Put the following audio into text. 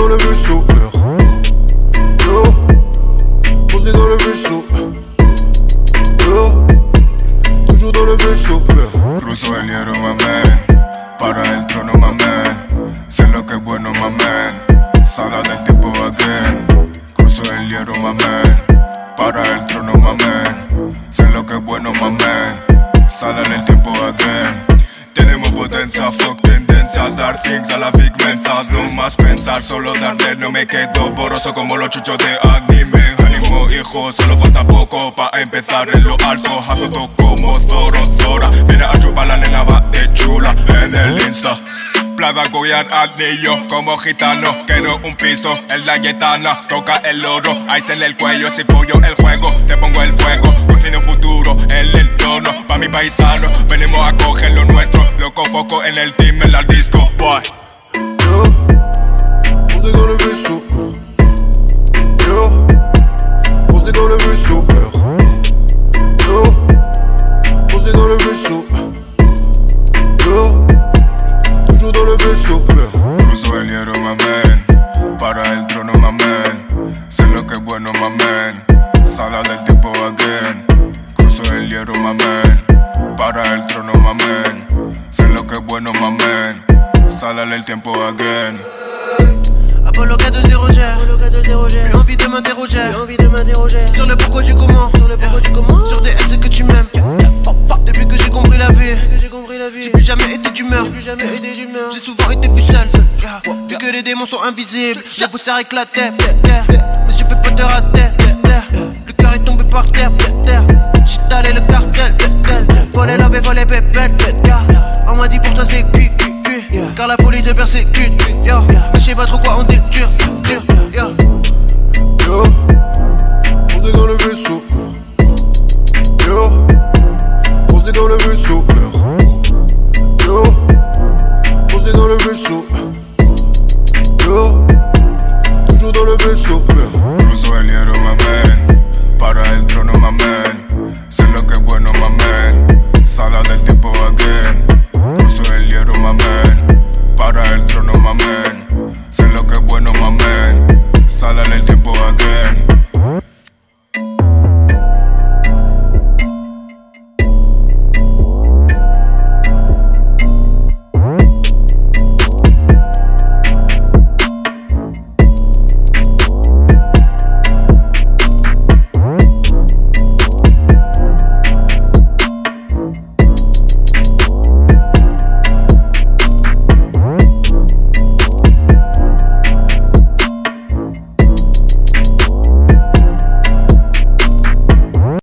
dans le vaisseau. Yo, posé dans le vaisseau. Yo, toujours dans le vaisseau. Cruzo el hierro, mamén. Para el trono, mamén. Sé lo que es bueno, mamén. Sala del tiempo again. Cruzo el hierro, mamén. Dar things a la pigmenza No más pensar, solo darle No me quedo borroso como los chuchos de anime Ánimo hijo, solo falta poco Pa' empezar en lo alto. Azoto como Zoro, Zora. Viene a chupar la nena va de chula En el Insta Plada Goyar anillo como gitano. Quiero un piso, el Dayetana Toca el oro, ice en el cuello Si pollo el juego, te pongo el fuego. Cocino futuro, el entorno Pa' mi paisano, venimos a coger lo nuestro Loco foco en el team, en la disco Boy. Dans le. Le vaisseau. Cruzo el hierro, mamén. Para el trono, mamén. Sé lo que es bueno, mamén. Sala del tiempo again. Cruzo el hierro, mamén. Para el trono, mamén. Sé lo que es bueno, mamén. Sala del tiempo again. Apollo 4-0 J'ai envie de m'interroger. Envie de m'interroger. Sur le pourquoi du comment J'ai souvent été plus seul. Vu que les démons sont invisibles. Je vous serre éclater Mais je fais pas de rater. Le cœur est tombé par terre. J'ai le cartel. Voler laver, voler pépette. On m'a dit pour toi c'est cuit car la folie te persécute, je sais pas trop quoi on dit dur, dur, yo. Dans le vaisseau. Yo, posé dans le vaisseau. Toujours dans le vaisseau. Cruzo el hierro, mamén Para el trono, mamén